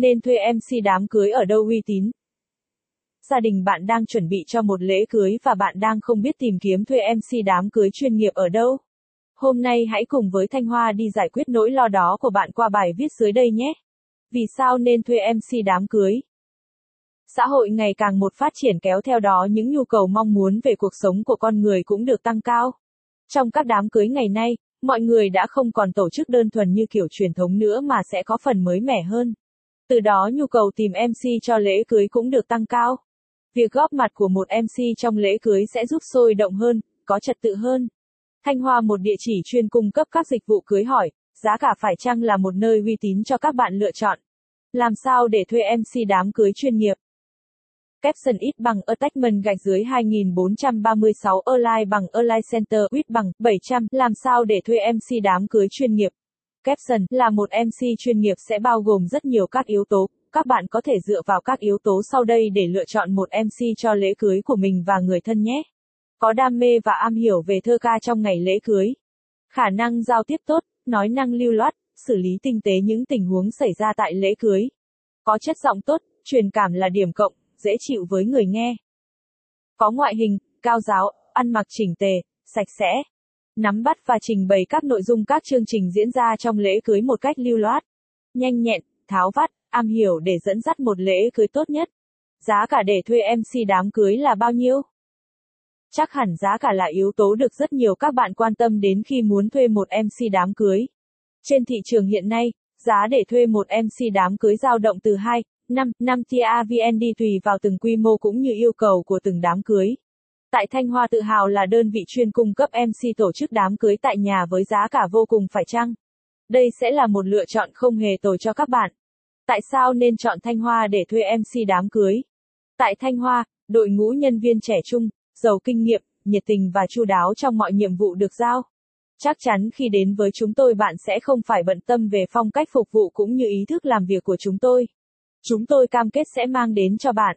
Nên thuê MC đám cưới ở đâu uy tín? Gia đình bạn đang chuẩn bị cho một lễ cưới và bạn đang không biết tìm kiếm thuê MC đám cưới chuyên nghiệp ở đâu. Hôm nay hãy cùng với Thanh Hoa đi giải quyết nỗi lo đó của bạn qua bài viết dưới đây nhé. Vì sao nên thuê MC đám cưới? Xã hội ngày càng một phát triển kéo theo đó những nhu cầu mong muốn về cuộc sống của con người cũng được tăng cao. Trong các đám cưới ngày nay, mọi người đã không còn tổ chức đơn thuần như kiểu truyền thống nữa mà sẽ có phần mới mẻ hơn. Từ đó nhu cầu tìm MC cho lễ cưới cũng được tăng cao. Việc góp mặt của một MC trong lễ cưới sẽ giúp sôi động hơn, có trật tự hơn. Thanh Hoa một địa chỉ chuyên cung cấp các dịch vụ cưới hỏi, giá cả phải chăng là một nơi uy tín cho các bạn lựa chọn. Làm sao để thuê MC đám cưới chuyên nghiệp? Capson ít bằng Attachment gạch dưới 2436 online bằng online Center ít bằng 700 làm sao để thuê MC đám cưới chuyên nghiệp. Caption là một MC chuyên nghiệp sẽ bao gồm rất nhiều các yếu tố. Các bạn có thể dựa vào các yếu tố sau đây để lựa chọn một MC cho lễ cưới của mình và người thân nhé. Có đam mê và am hiểu về thơ ca trong ngày lễ cưới. Khả năng giao tiếp tốt, nói năng lưu loát, xử lý tinh tế những tình huống xảy ra tại lễ cưới. Có chất giọng tốt, truyền cảm là điểm cộng, dễ chịu với người nghe. Có ngoại hình, cao giáo, ăn mặc chỉnh tề, sạch sẽ. Nắm bắt và trình bày các nội dung các chương trình diễn ra trong lễ cưới một cách lưu loát. Nhanh nhẹn, tháo vắt, am hiểu để dẫn dắt một lễ cưới tốt nhất. Giá cả để thuê MC đám cưới là bao nhiêu? Chắc hẳn giá cả là yếu tố được rất nhiều các bạn quan tâm đến khi muốn thuê một MC đám cưới. Trên thị trường hiện nay, giá để thuê một MC đám cưới dao động từ 2, 5, 5 tia tùy vào từng quy mô cũng như yêu cầu của từng đám cưới. Tại Thanh Hoa tự hào là đơn vị chuyên cung cấp MC tổ chức đám cưới tại nhà với giá cả vô cùng phải chăng. Đây sẽ là một lựa chọn không hề tồi cho các bạn. Tại sao nên chọn Thanh Hoa để thuê MC đám cưới? Tại Thanh Hoa, đội ngũ nhân viên trẻ trung, giàu kinh nghiệm, nhiệt tình và chu đáo trong mọi nhiệm vụ được giao. Chắc chắn khi đến với chúng tôi bạn sẽ không phải bận tâm về phong cách phục vụ cũng như ý thức làm việc của chúng tôi. Chúng tôi cam kết sẽ mang đến cho bạn